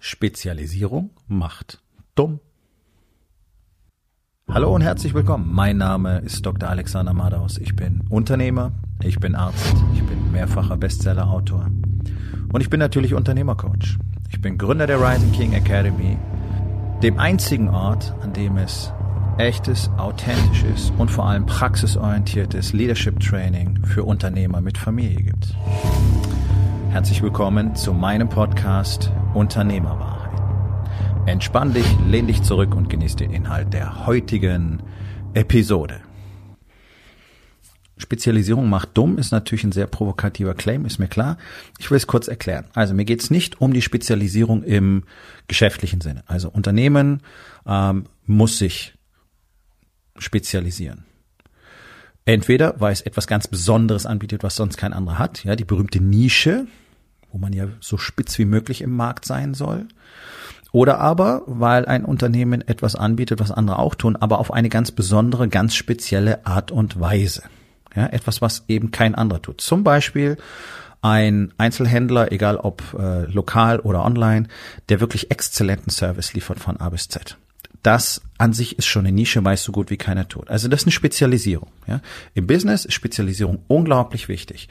Spezialisierung macht dumm. Hallo und herzlich willkommen. Mein Name ist Dr. Alexander Madaus. Ich bin Unternehmer, ich bin Arzt, ich bin mehrfacher Bestsellerautor und ich bin natürlich Unternehmercoach. Ich bin Gründer der Rising King Academy, dem einzigen Ort, an dem es echtes, authentisches und vor allem praxisorientiertes Leadership Training für Unternehmer mit Familie gibt. Herzlich willkommen zu meinem Podcast Unternehmerwahrheit. Entspann dich, lehn dich zurück und genieß den Inhalt der heutigen Episode. Spezialisierung macht dumm ist natürlich ein sehr provokativer Claim, ist mir klar. Ich will es kurz erklären. Also mir geht es nicht um die Spezialisierung im geschäftlichen Sinne. Also Unternehmen ähm, muss sich spezialisieren. Entweder, weil es etwas ganz Besonderes anbietet, was sonst kein anderer hat, ja, die berühmte Nische, wo man ja so spitz wie möglich im Markt sein soll. Oder aber, weil ein Unternehmen etwas anbietet, was andere auch tun, aber auf eine ganz besondere, ganz spezielle Art und Weise. Ja, etwas, was eben kein anderer tut. Zum Beispiel ein Einzelhändler, egal ob äh, lokal oder online, der wirklich exzellenten Service liefert von A bis Z das an sich ist schon eine Nische, weiß so gut wie keiner tut. Also das ist eine Spezialisierung. Ja? Im Business ist Spezialisierung unglaublich wichtig.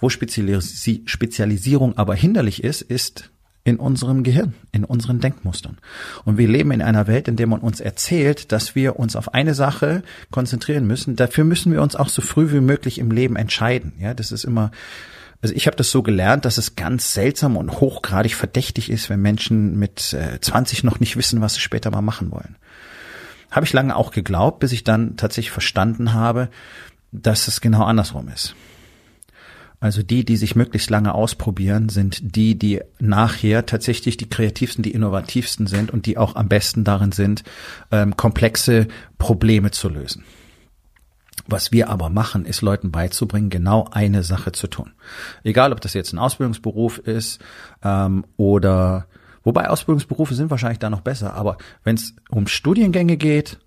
Wo Spezialis Spezialisierung aber hinderlich ist, ist in unserem Gehirn, in unseren Denkmustern. Und wir leben in einer Welt, in der man uns erzählt, dass wir uns auf eine Sache konzentrieren müssen. Dafür müssen wir uns auch so früh wie möglich im Leben entscheiden. Ja, das ist immer also ich habe das so gelernt, dass es ganz seltsam und hochgradig verdächtig ist, wenn Menschen mit äh, 20 noch nicht wissen, was sie später mal machen wollen. Habe ich lange auch geglaubt, bis ich dann tatsächlich verstanden habe, dass es genau andersrum ist. Also die, die sich möglichst lange ausprobieren, sind die, die nachher tatsächlich die kreativsten, die innovativsten sind und die auch am besten darin sind, ähm, komplexe Probleme zu lösen. Was wir aber machen, ist Leuten beizubringen, genau eine Sache zu tun. Egal, ob das jetzt ein Ausbildungsberuf ist ähm, oder wobei Ausbildungsberufe sind wahrscheinlich da noch besser, aber wenn es um Studiengänge geht,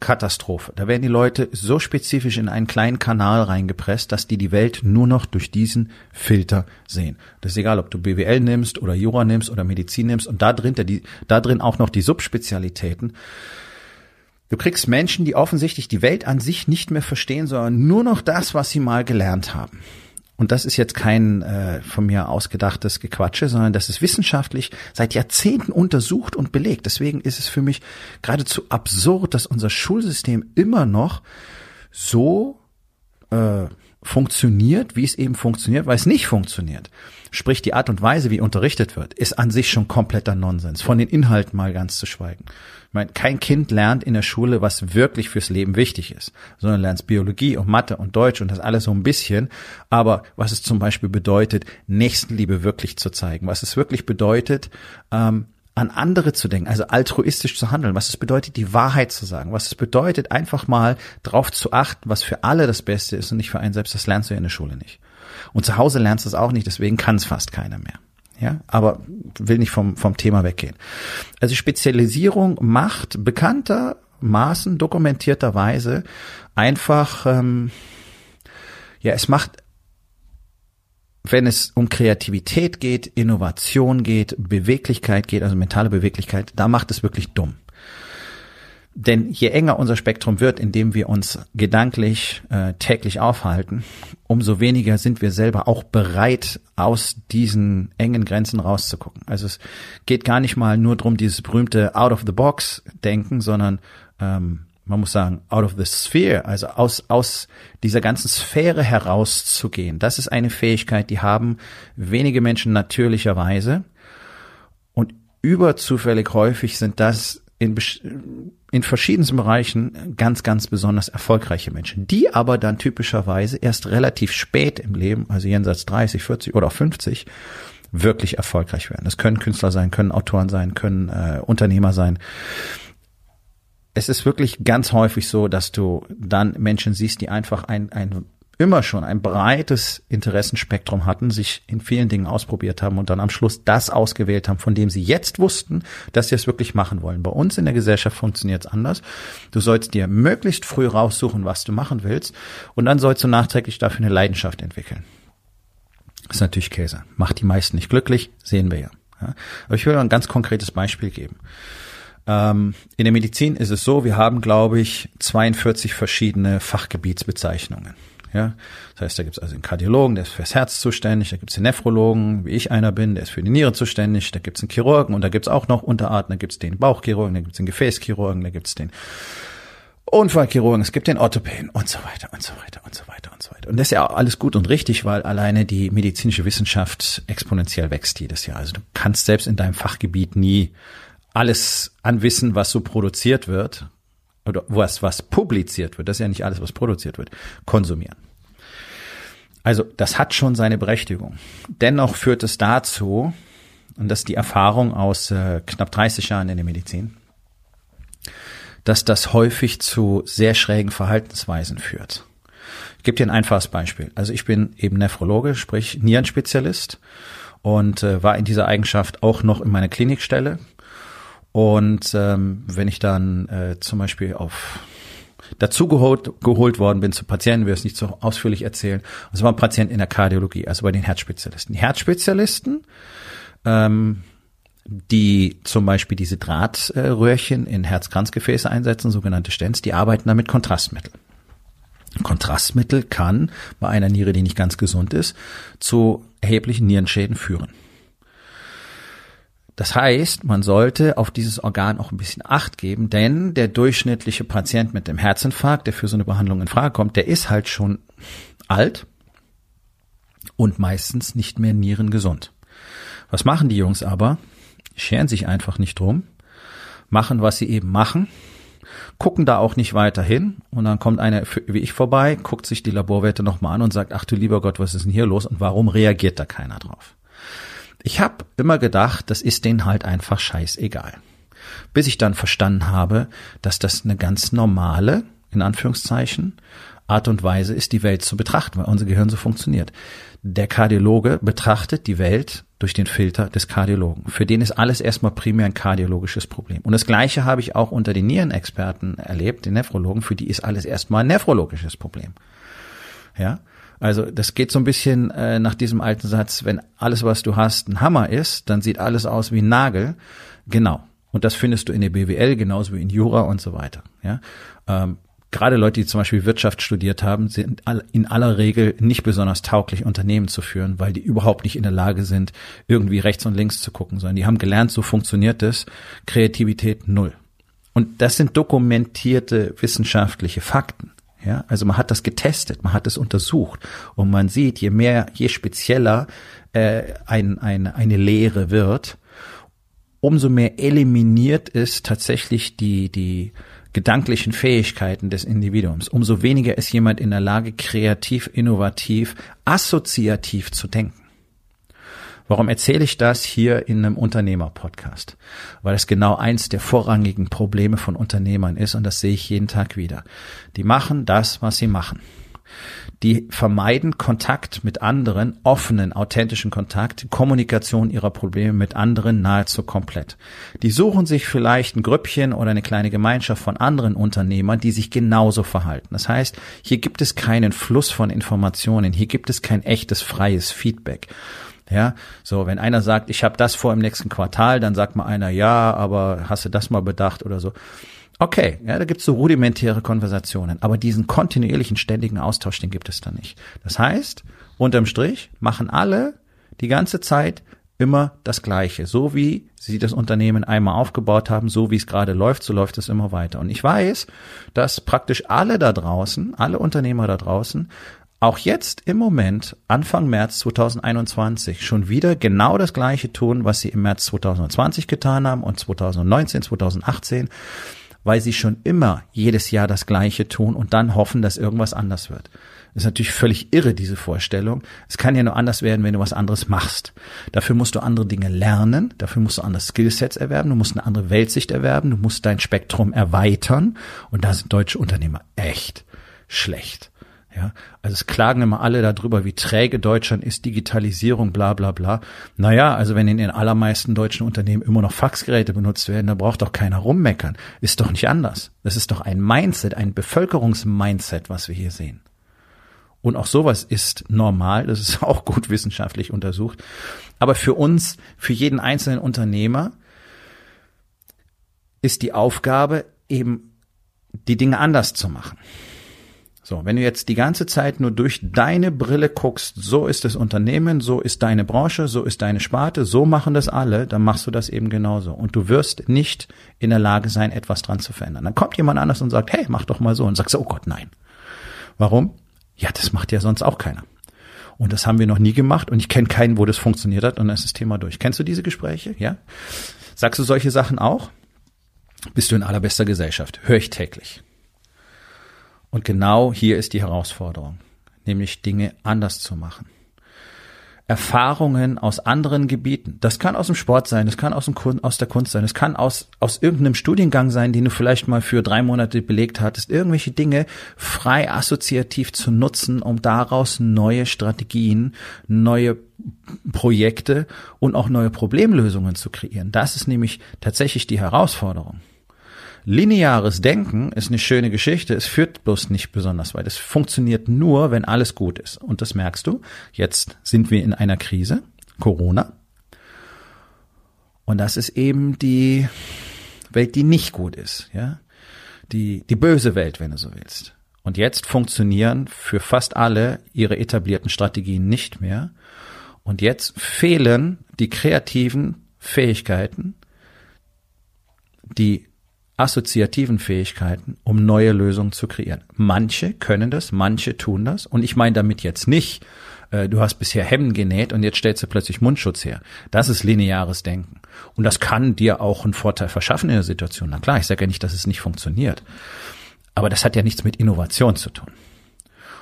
Katastrophe. Da werden die Leute so spezifisch in einen kleinen Kanal reingepresst, dass die die Welt nur noch durch diesen Filter sehen. Das ist egal, ob du BWL nimmst oder Jura nimmst oder Medizin nimmst und da drin, da, da drin auch noch die Subspezialitäten. Du kriegst Menschen, die offensichtlich die Welt an sich nicht mehr verstehen, sondern nur noch das, was sie mal gelernt haben. Und das ist jetzt kein äh, von mir ausgedachtes Gequatsche, sondern das ist wissenschaftlich seit Jahrzehnten untersucht und belegt. Deswegen ist es für mich geradezu absurd, dass unser Schulsystem immer noch so äh, funktioniert, wie es eben funktioniert, weil es nicht funktioniert. Sprich, die Art und Weise, wie unterrichtet wird, ist an sich schon kompletter Nonsens. Von den Inhalten mal ganz zu schweigen. Ich meine, kein Kind lernt in der Schule, was wirklich fürs Leben wichtig ist, sondern lernt Biologie und Mathe und Deutsch und das alles so ein bisschen. Aber was es zum Beispiel bedeutet, Nächstenliebe wirklich zu zeigen, was es wirklich bedeutet, ähm, an andere zu denken, also altruistisch zu handeln, was es bedeutet, die Wahrheit zu sagen, was es bedeutet, einfach mal drauf zu achten, was für alle das Beste ist und nicht für einen selbst, das lernst du ja in der Schule nicht. Und zu Hause lernst du es auch nicht, deswegen kann es fast keiner mehr. Ja, aber will nicht vom, vom Thema weggehen. Also Spezialisierung macht bekanntermaßen, dokumentierterweise einfach, ähm, ja, es macht wenn es um Kreativität geht, Innovation geht, Beweglichkeit geht, also mentale Beweglichkeit, da macht es wirklich dumm. Denn je enger unser Spektrum wird, in dem wir uns gedanklich äh, täglich aufhalten, umso weniger sind wir selber auch bereit, aus diesen engen Grenzen rauszugucken. Also es geht gar nicht mal nur drum, dieses berühmte Out-of-the-Box-Denken, sondern ähm, man muss sagen, out of the sphere, also aus, aus dieser ganzen Sphäre herauszugehen. Das ist eine Fähigkeit, die haben wenige Menschen natürlicherweise. Und überzufällig häufig sind das in, in verschiedensten Bereichen ganz, ganz besonders erfolgreiche Menschen, die aber dann typischerweise erst relativ spät im Leben, also jenseits 30, 40 oder 50, wirklich erfolgreich werden. Das können Künstler sein, können Autoren sein, können äh, Unternehmer sein es ist wirklich ganz häufig so, dass du dann Menschen siehst, die einfach ein, ein immer schon ein breites Interessenspektrum hatten, sich in vielen Dingen ausprobiert haben und dann am Schluss das ausgewählt haben, von dem sie jetzt wussten, dass sie es wirklich machen wollen. Bei uns in der Gesellschaft funktioniert es anders. Du sollst dir möglichst früh raussuchen, was du machen willst und dann sollst du nachträglich dafür eine Leidenschaft entwickeln. Das ist natürlich Käse. Macht die meisten nicht glücklich, sehen wir ja. Aber ich will ein ganz konkretes Beispiel geben. Ähm, in der Medizin ist es so, wir haben, glaube ich, 42 verschiedene Fachgebietsbezeichnungen. Ja, das heißt, da gibt es also einen Kardiologen, der ist fürs Herz zuständig, da gibt es den Nephrologen, wie ich einer bin, der ist für die Niere zuständig, da gibt es einen Chirurgen und da gibt es auch noch Unterarten, da gibt es den Bauchchirurgen, da gibt es den Gefäßchirurgen, da gibt es den Unfallchirurgen, es gibt den Orthopäden und so weiter und so weiter und so weiter und so weiter. Und das ist ja alles gut und richtig, weil alleine die medizinische Wissenschaft exponentiell wächst jedes Jahr. Also du kannst selbst in deinem Fachgebiet nie alles an Wissen, was so produziert wird, oder was, was publiziert wird, das ist ja nicht alles, was produziert wird, konsumieren. Also das hat schon seine Berechtigung. Dennoch führt es dazu, und das ist die Erfahrung aus äh, knapp 30 Jahren in der Medizin, dass das häufig zu sehr schrägen Verhaltensweisen führt. Ich gebe dir ein einfaches Beispiel. Also ich bin eben Nephrologe, sprich Nierenspezialist und äh, war in dieser Eigenschaft auch noch in meiner Klinikstelle und ähm, wenn ich dann äh, zum Beispiel auf dazu geholt, geholt worden bin zu Patienten, will es nicht so ausführlich erzählen. Das war ein Patient in der Kardiologie, also bei den Herzspezialisten. Die Herzspezialisten, ähm, die zum Beispiel diese Drahtröhrchen in Herzkranzgefäße einsetzen, sogenannte Stents, die arbeiten da mit Kontrastmittel. Kontrastmittel kann bei einer Niere, die nicht ganz gesund ist, zu erheblichen Nierenschäden führen. Das heißt, man sollte auf dieses Organ auch ein bisschen Acht geben, denn der durchschnittliche Patient mit dem Herzinfarkt, der für so eine Behandlung in Frage kommt, der ist halt schon alt und meistens nicht mehr nierengesund. Was machen die Jungs aber? Scheren sich einfach nicht drum, machen, was sie eben machen, gucken da auch nicht weiter hin und dann kommt einer wie ich vorbei, guckt sich die Laborwerte nochmal an und sagt, ach du lieber Gott, was ist denn hier los und warum reagiert da keiner drauf? Ich habe immer gedacht, das ist denen halt einfach scheißegal. Bis ich dann verstanden habe, dass das eine ganz normale, in Anführungszeichen, Art und Weise ist, die Welt zu betrachten, weil unser Gehirn so funktioniert. Der Kardiologe betrachtet die Welt durch den Filter des Kardiologen. Für den ist alles erstmal primär ein kardiologisches Problem. Und das Gleiche habe ich auch unter den Nierenexperten erlebt, den Nephrologen, für die ist alles erstmal ein nephrologisches Problem. Ja, also das geht so ein bisschen äh, nach diesem alten Satz, wenn alles, was du hast, ein Hammer ist, dann sieht alles aus wie ein Nagel. Genau. Und das findest du in der BWL genauso wie in Jura und so weiter. Ja. Ähm, Gerade Leute, die zum Beispiel Wirtschaft studiert haben, sind in aller Regel nicht besonders tauglich, Unternehmen zu führen, weil die überhaupt nicht in der Lage sind, irgendwie rechts und links zu gucken, sondern die haben gelernt, so funktioniert es. Kreativität null. Und das sind dokumentierte wissenschaftliche Fakten. Ja, also man hat das getestet, man hat es untersucht und man sieht, je mehr, je spezieller äh, ein, ein, eine Lehre wird, umso mehr eliminiert es tatsächlich die, die gedanklichen Fähigkeiten des Individuums. Umso weniger ist jemand in der Lage, kreativ, innovativ, assoziativ zu denken. Warum erzähle ich das hier in einem Unternehmer-Podcast? Weil es genau eins der vorrangigen Probleme von Unternehmern ist und das sehe ich jeden Tag wieder. Die machen das, was sie machen. Die vermeiden Kontakt mit anderen, offenen, authentischen Kontakt, Kommunikation ihrer Probleme mit anderen nahezu komplett. Die suchen sich vielleicht ein Grüppchen oder eine kleine Gemeinschaft von anderen Unternehmern, die sich genauso verhalten. Das heißt, hier gibt es keinen Fluss von Informationen, hier gibt es kein echtes freies Feedback. Ja, so wenn einer sagt, ich habe das vor im nächsten Quartal, dann sagt mal einer, ja, aber hast du das mal bedacht oder so. Okay, ja, da gibt's so rudimentäre Konversationen, aber diesen kontinuierlichen, ständigen Austausch, den gibt es da nicht. Das heißt, unterm Strich machen alle die ganze Zeit immer das Gleiche. So wie sie das Unternehmen einmal aufgebaut haben, so wie es gerade läuft, so läuft es immer weiter. Und ich weiß, dass praktisch alle da draußen, alle Unternehmer da draußen auch jetzt im Moment, Anfang März 2021, schon wieder genau das Gleiche tun, was sie im März 2020 getan haben und 2019, 2018, weil sie schon immer jedes Jahr das Gleiche tun und dann hoffen, dass irgendwas anders wird. Das ist natürlich völlig irre, diese Vorstellung. Es kann ja nur anders werden, wenn du was anderes machst. Dafür musst du andere Dinge lernen, dafür musst du andere Skillsets erwerben, du musst eine andere Weltsicht erwerben, du musst dein Spektrum erweitern und da sind deutsche Unternehmer echt schlecht. Ja, also es klagen immer alle darüber, wie träge Deutschland ist, Digitalisierung, bla bla bla. Naja, also wenn in den allermeisten deutschen Unternehmen immer noch Faxgeräte benutzt werden, da braucht doch keiner rummeckern. Ist doch nicht anders. Das ist doch ein Mindset, ein Bevölkerungsmindset, was wir hier sehen. Und auch sowas ist normal, das ist auch gut wissenschaftlich untersucht. Aber für uns, für jeden einzelnen Unternehmer, ist die Aufgabe eben, die Dinge anders zu machen. So, wenn du jetzt die ganze Zeit nur durch deine Brille guckst, so ist das Unternehmen, so ist deine Branche, so ist deine Sparte, so machen das alle, dann machst du das eben genauso. Und du wirst nicht in der Lage sein, etwas dran zu verändern. Dann kommt jemand anders und sagt, hey, mach doch mal so. Und sagst, oh Gott, nein. Warum? Ja, das macht ja sonst auch keiner. Und das haben wir noch nie gemacht und ich kenne keinen, wo das funktioniert hat und dann ist das Thema durch. Kennst du diese Gespräche? Ja? Sagst du solche Sachen auch? Bist du in allerbester Gesellschaft? Hör ich täglich. Und genau hier ist die Herausforderung, nämlich Dinge anders zu machen. Erfahrungen aus anderen Gebieten. Das kann aus dem Sport sein, das kann aus, dem, aus der Kunst sein, das kann aus, aus irgendeinem Studiengang sein, den du vielleicht mal für drei Monate belegt hattest. Irgendwelche Dinge frei assoziativ zu nutzen, um daraus neue Strategien, neue Projekte und auch neue Problemlösungen zu kreieren. Das ist nämlich tatsächlich die Herausforderung. Lineares Denken ist eine schöne Geschichte, es führt bloß nicht besonders weit. Es funktioniert nur, wenn alles gut ist. Und das merkst du. Jetzt sind wir in einer Krise, Corona. Und das ist eben die Welt, die nicht gut ist, ja. Die, die böse Welt, wenn du so willst. Und jetzt funktionieren für fast alle ihre etablierten Strategien nicht mehr. Und jetzt fehlen die kreativen Fähigkeiten, die assoziativen Fähigkeiten, um neue Lösungen zu kreieren. Manche können das, manche tun das. Und ich meine damit jetzt nicht, äh, du hast bisher Hemden genäht und jetzt stellst du plötzlich Mundschutz her. Das ist lineares Denken. Und das kann dir auch einen Vorteil verschaffen in der Situation. Na klar, ich sage ja nicht, dass es nicht funktioniert. Aber das hat ja nichts mit Innovation zu tun.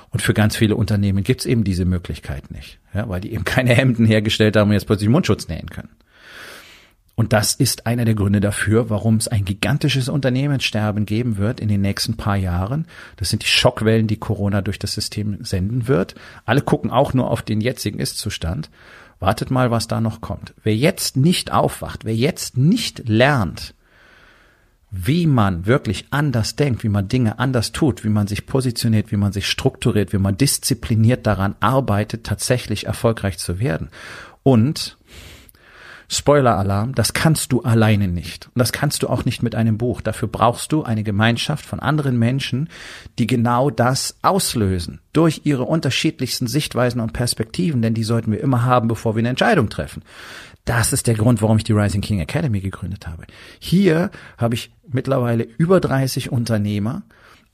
Und für ganz viele Unternehmen gibt es eben diese Möglichkeit nicht, ja, weil die eben keine Hemden hergestellt haben und jetzt plötzlich Mundschutz nähen können. Und das ist einer der Gründe dafür, warum es ein gigantisches Unternehmenssterben geben wird in den nächsten paar Jahren. Das sind die Schockwellen, die Corona durch das System senden wird. Alle gucken auch nur auf den jetzigen Ist-Zustand. Wartet mal, was da noch kommt. Wer jetzt nicht aufwacht, wer jetzt nicht lernt, wie man wirklich anders denkt, wie man Dinge anders tut, wie man sich positioniert, wie man sich strukturiert, wie man diszipliniert daran arbeitet, tatsächlich erfolgreich zu werden. Und Spoiler-Alarm, das kannst du alleine nicht. Und das kannst du auch nicht mit einem Buch. Dafür brauchst du eine Gemeinschaft von anderen Menschen, die genau das auslösen. Durch ihre unterschiedlichsten Sichtweisen und Perspektiven, denn die sollten wir immer haben, bevor wir eine Entscheidung treffen. Das ist der Grund, warum ich die Rising King Academy gegründet habe. Hier habe ich mittlerweile über 30 Unternehmer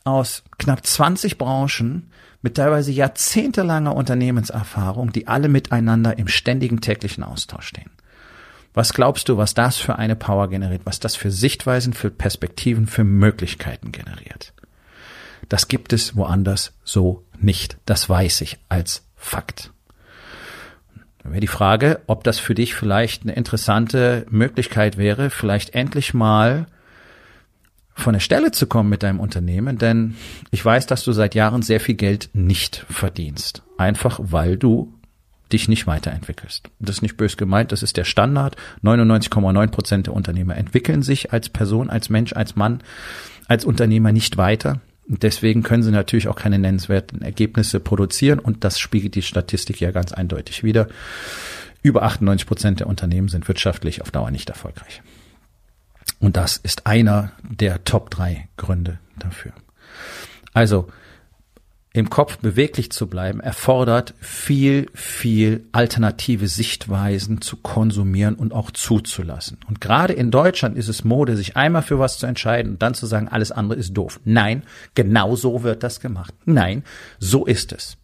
aus knapp 20 Branchen mit teilweise jahrzehntelanger Unternehmenserfahrung, die alle miteinander im ständigen täglichen Austausch stehen. Was glaubst du, was das für eine Power generiert, was das für Sichtweisen, für Perspektiven, für Möglichkeiten generiert? Das gibt es woanders so nicht. Das weiß ich als Fakt. Dann wäre die Frage, ob das für dich vielleicht eine interessante Möglichkeit wäre, vielleicht endlich mal von der Stelle zu kommen mit deinem Unternehmen, denn ich weiß, dass du seit Jahren sehr viel Geld nicht verdienst. Einfach weil du dich nicht weiterentwickelst. Das ist nicht bös gemeint, das ist der Standard. 99,9 Prozent der Unternehmer entwickeln sich als Person, als Mensch, als Mann, als Unternehmer nicht weiter. Und deswegen können sie natürlich auch keine nennenswerten Ergebnisse produzieren und das spiegelt die Statistik ja ganz eindeutig wieder. Über 98 Prozent der Unternehmen sind wirtschaftlich auf Dauer nicht erfolgreich. Und das ist einer der Top drei Gründe dafür. Also im Kopf beweglich zu bleiben, erfordert viel, viel alternative Sichtweisen zu konsumieren und auch zuzulassen. Und gerade in Deutschland ist es Mode, sich einmal für was zu entscheiden und dann zu sagen, alles andere ist doof. Nein, genau so wird das gemacht. Nein, so ist es.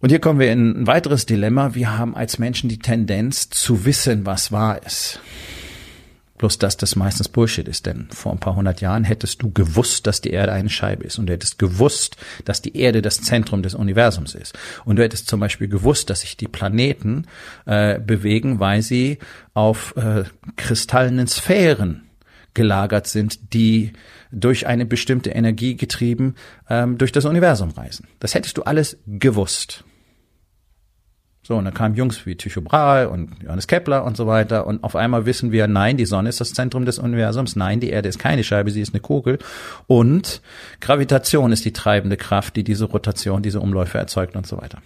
Und hier kommen wir in ein weiteres Dilemma. Wir haben als Menschen die Tendenz zu wissen, was wahr ist. Bloß, dass das meistens Bullshit ist, denn vor ein paar hundert Jahren hättest du gewusst, dass die Erde eine Scheibe ist und du hättest gewusst, dass die Erde das Zentrum des Universums ist. Und du hättest zum Beispiel gewusst, dass sich die Planeten äh, bewegen, weil sie auf äh, kristallenen Sphären gelagert sind, die durch eine bestimmte Energie getrieben ähm, durch das Universum reisen. Das hättest du alles gewusst. So, und dann kamen Jungs wie Tycho Brahe und Johannes Kepler und so weiter. Und auf einmal wissen wir, nein, die Sonne ist das Zentrum des Universums. Nein, die Erde ist keine Scheibe, sie ist eine Kugel. Und Gravitation ist die treibende Kraft, die diese Rotation, diese Umläufe erzeugt und so weiter.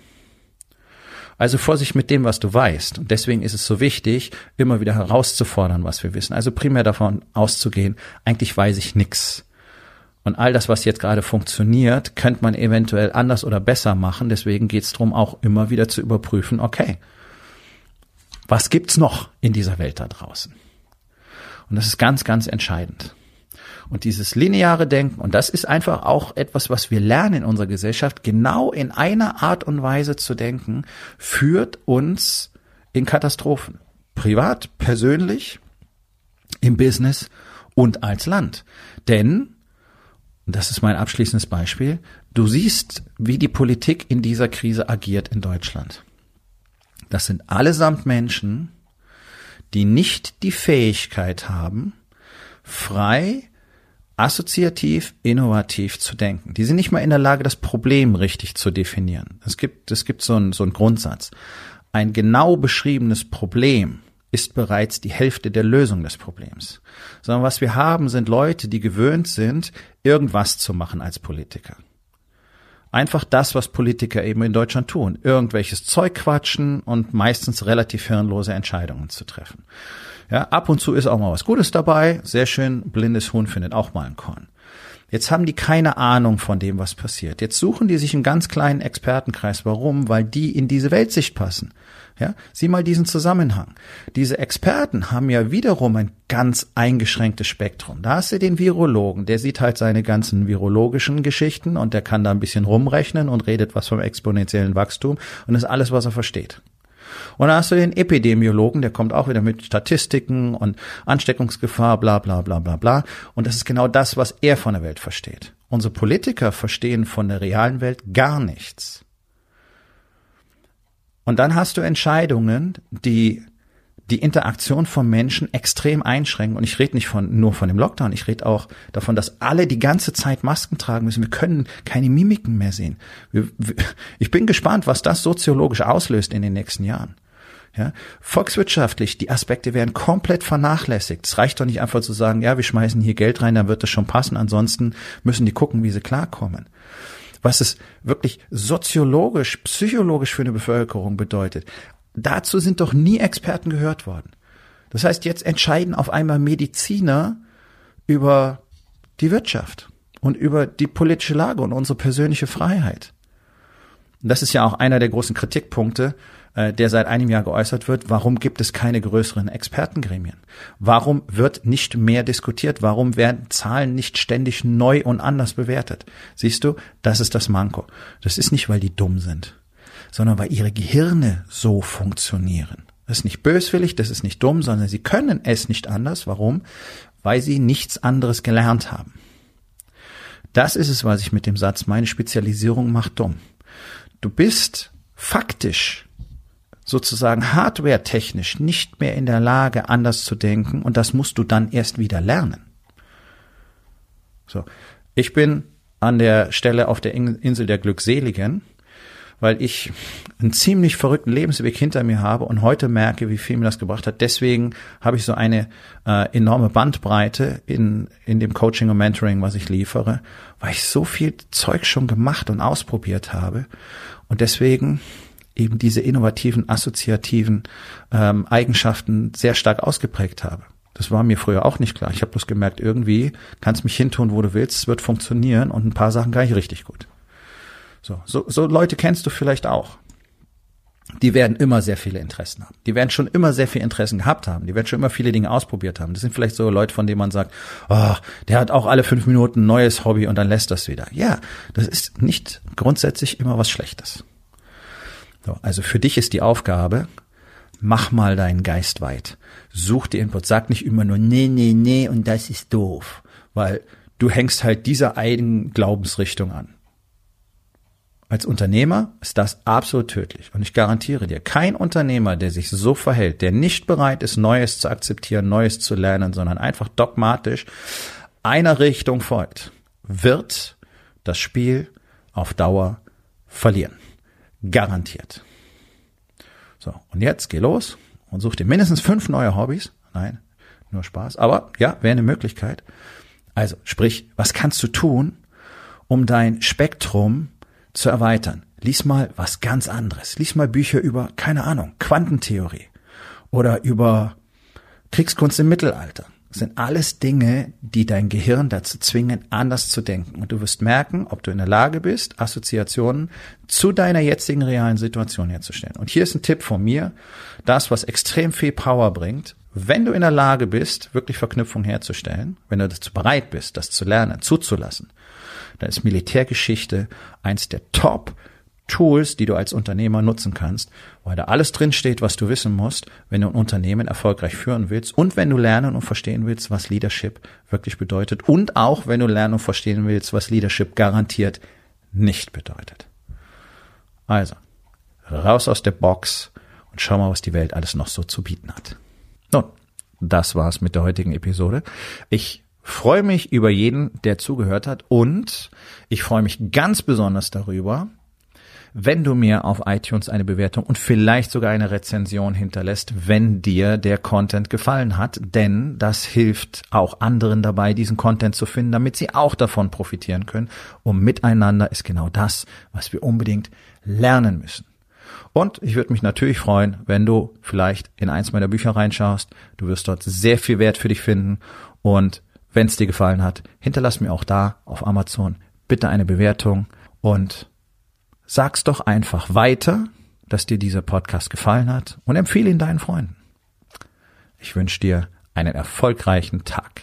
Also Vorsicht mit dem, was du weißt. Und deswegen ist es so wichtig, immer wieder herauszufordern, was wir wissen. Also primär davon auszugehen, eigentlich weiß ich nix. Und all das, was jetzt gerade funktioniert, könnte man eventuell anders oder besser machen. Deswegen geht es darum, auch immer wieder zu überprüfen, okay, was gibt's noch in dieser Welt da draußen? Und das ist ganz, ganz entscheidend. Und dieses lineare Denken, und das ist einfach auch etwas, was wir lernen in unserer Gesellschaft, genau in einer Art und Weise zu denken, führt uns in Katastrophen. Privat, persönlich, im Business und als Land. Denn das ist mein abschließendes Beispiel, du siehst, wie die Politik in dieser Krise agiert in Deutschland. Das sind allesamt Menschen, die nicht die Fähigkeit haben, frei, assoziativ, innovativ zu denken. Die sind nicht mal in der Lage, das Problem richtig zu definieren. Es gibt, es gibt so einen, so einen Grundsatz. Ein genau beschriebenes Problem ist bereits die Hälfte der Lösung des Problems. Sondern was wir haben, sind Leute, die gewöhnt sind, irgendwas zu machen als Politiker. Einfach das, was Politiker eben in Deutschland tun. Irgendwelches Zeug quatschen und meistens relativ hirnlose Entscheidungen zu treffen. Ja, ab und zu ist auch mal was Gutes dabei. Sehr schön. Blindes Huhn findet auch mal ein Korn. Jetzt haben die keine Ahnung von dem, was passiert. Jetzt suchen die sich einen ganz kleinen Expertenkreis. Warum? Weil die in diese Weltsicht passen. Ja, sieh mal diesen Zusammenhang. Diese Experten haben ja wiederum ein ganz eingeschränktes Spektrum. Da hast du den Virologen, der sieht halt seine ganzen virologischen Geschichten und der kann da ein bisschen rumrechnen und redet was vom exponentiellen Wachstum und das ist alles, was er versteht. Und dann hast du den Epidemiologen, der kommt auch wieder mit Statistiken und Ansteckungsgefahr, bla bla bla bla bla. Und das ist genau das, was er von der Welt versteht. Unsere Politiker verstehen von der realen Welt gar nichts. Und dann hast du Entscheidungen, die die Interaktion von Menschen extrem einschränken. Und ich rede nicht von, nur von dem Lockdown, ich rede auch davon, dass alle die ganze Zeit Masken tragen müssen. Wir können keine Mimiken mehr sehen. Wir, wir, ich bin gespannt, was das soziologisch auslöst in den nächsten Jahren. Ja, volkswirtschaftlich, die Aspekte werden komplett vernachlässigt. Es reicht doch nicht einfach zu sagen, ja, wir schmeißen hier Geld rein, dann wird das schon passen. Ansonsten müssen die gucken, wie sie klarkommen was es wirklich soziologisch, psychologisch für eine Bevölkerung bedeutet. Dazu sind doch nie Experten gehört worden. Das heißt, jetzt entscheiden auf einmal Mediziner über die Wirtschaft und über die politische Lage und unsere persönliche Freiheit. Das ist ja auch einer der großen Kritikpunkte äh, der seit einem Jahr geäußert wird, warum gibt es keine größeren Expertengremien? Warum wird nicht mehr diskutiert? Warum werden Zahlen nicht ständig neu und anders bewertet? Siehst du, das ist das Manko. Das ist nicht, weil die dumm sind, sondern weil ihre Gehirne so funktionieren. Das ist nicht böswillig, das ist nicht dumm, sondern sie können es nicht anders. Warum? Weil sie nichts anderes gelernt haben. Das ist es, was ich mit dem Satz, meine Spezialisierung macht dumm. Du bist faktisch sozusagen hardware-technisch nicht mehr in der Lage, anders zu denken und das musst du dann erst wieder lernen. So. Ich bin an der Stelle auf der Insel der Glückseligen, weil ich einen ziemlich verrückten Lebensweg hinter mir habe und heute merke, wie viel mir das gebracht hat. Deswegen habe ich so eine äh, enorme Bandbreite in, in dem Coaching und Mentoring, was ich liefere, weil ich so viel Zeug schon gemacht und ausprobiert habe. Und deswegen eben diese innovativen, assoziativen ähm, Eigenschaften sehr stark ausgeprägt habe. Das war mir früher auch nicht klar. Ich habe bloß gemerkt, irgendwie kannst mich hintun, wo du willst, es wird funktionieren und ein paar Sachen gar nicht richtig gut. So, so, so Leute kennst du vielleicht auch. Die werden immer sehr viele Interessen haben. Die werden schon immer sehr viele Interessen gehabt haben. Die werden schon immer viele Dinge ausprobiert haben. Das sind vielleicht so Leute, von denen man sagt, oh, der hat auch alle fünf Minuten ein neues Hobby und dann lässt das wieder. Ja, das ist nicht grundsätzlich immer was Schlechtes. So, also für dich ist die Aufgabe, mach mal deinen Geist weit. Such die Input. Sag nicht immer nur, nee, nee, nee, und das ist doof. Weil du hängst halt dieser eigenen Glaubensrichtung an. Als Unternehmer ist das absolut tödlich. Und ich garantiere dir, kein Unternehmer, der sich so verhält, der nicht bereit ist, Neues zu akzeptieren, Neues zu lernen, sondern einfach dogmatisch einer Richtung folgt, wird das Spiel auf Dauer verlieren. Garantiert. So, und jetzt geh los und such dir mindestens fünf neue Hobbys. Nein, nur Spaß. Aber ja, wäre eine Möglichkeit. Also, sprich, was kannst du tun, um dein Spektrum zu erweitern? Lies mal was ganz anderes. Lies mal Bücher über, keine Ahnung, Quantentheorie oder über Kriegskunst im Mittelalter. Das sind alles Dinge, die dein Gehirn dazu zwingen, anders zu denken. Und du wirst merken, ob du in der Lage bist, Assoziationen zu deiner jetzigen realen Situation herzustellen. Und hier ist ein Tipp von mir. Das, was extrem viel Power bringt, wenn du in der Lage bist, wirklich Verknüpfung herzustellen, wenn du dazu bereit bist, das zu lernen, zuzulassen, dann ist Militärgeschichte eins der Top Tools, die du als Unternehmer nutzen kannst, weil da alles drin steht, was du wissen musst, wenn du ein Unternehmen erfolgreich führen willst und wenn du lernen und verstehen willst, was Leadership wirklich bedeutet und auch wenn du lernen und verstehen willst, was Leadership garantiert nicht bedeutet. Also, raus aus der Box und schau mal, was die Welt alles noch so zu bieten hat. Nun, das war's mit der heutigen Episode. Ich freue mich über jeden, der zugehört hat und ich freue mich ganz besonders darüber, wenn du mir auf iTunes eine Bewertung und vielleicht sogar eine Rezension hinterlässt, wenn dir der Content gefallen hat, denn das hilft auch anderen dabei, diesen Content zu finden, damit sie auch davon profitieren können. Und miteinander ist genau das, was wir unbedingt lernen müssen. Und ich würde mich natürlich freuen, wenn du vielleicht in eins meiner Bücher reinschaust. Du wirst dort sehr viel Wert für dich finden. Und wenn es dir gefallen hat, hinterlass mir auch da auf Amazon bitte eine Bewertung und sag's doch einfach weiter, dass dir dieser Podcast gefallen hat und empfehle ihn deinen Freunden. Ich wünsche dir einen erfolgreichen Tag.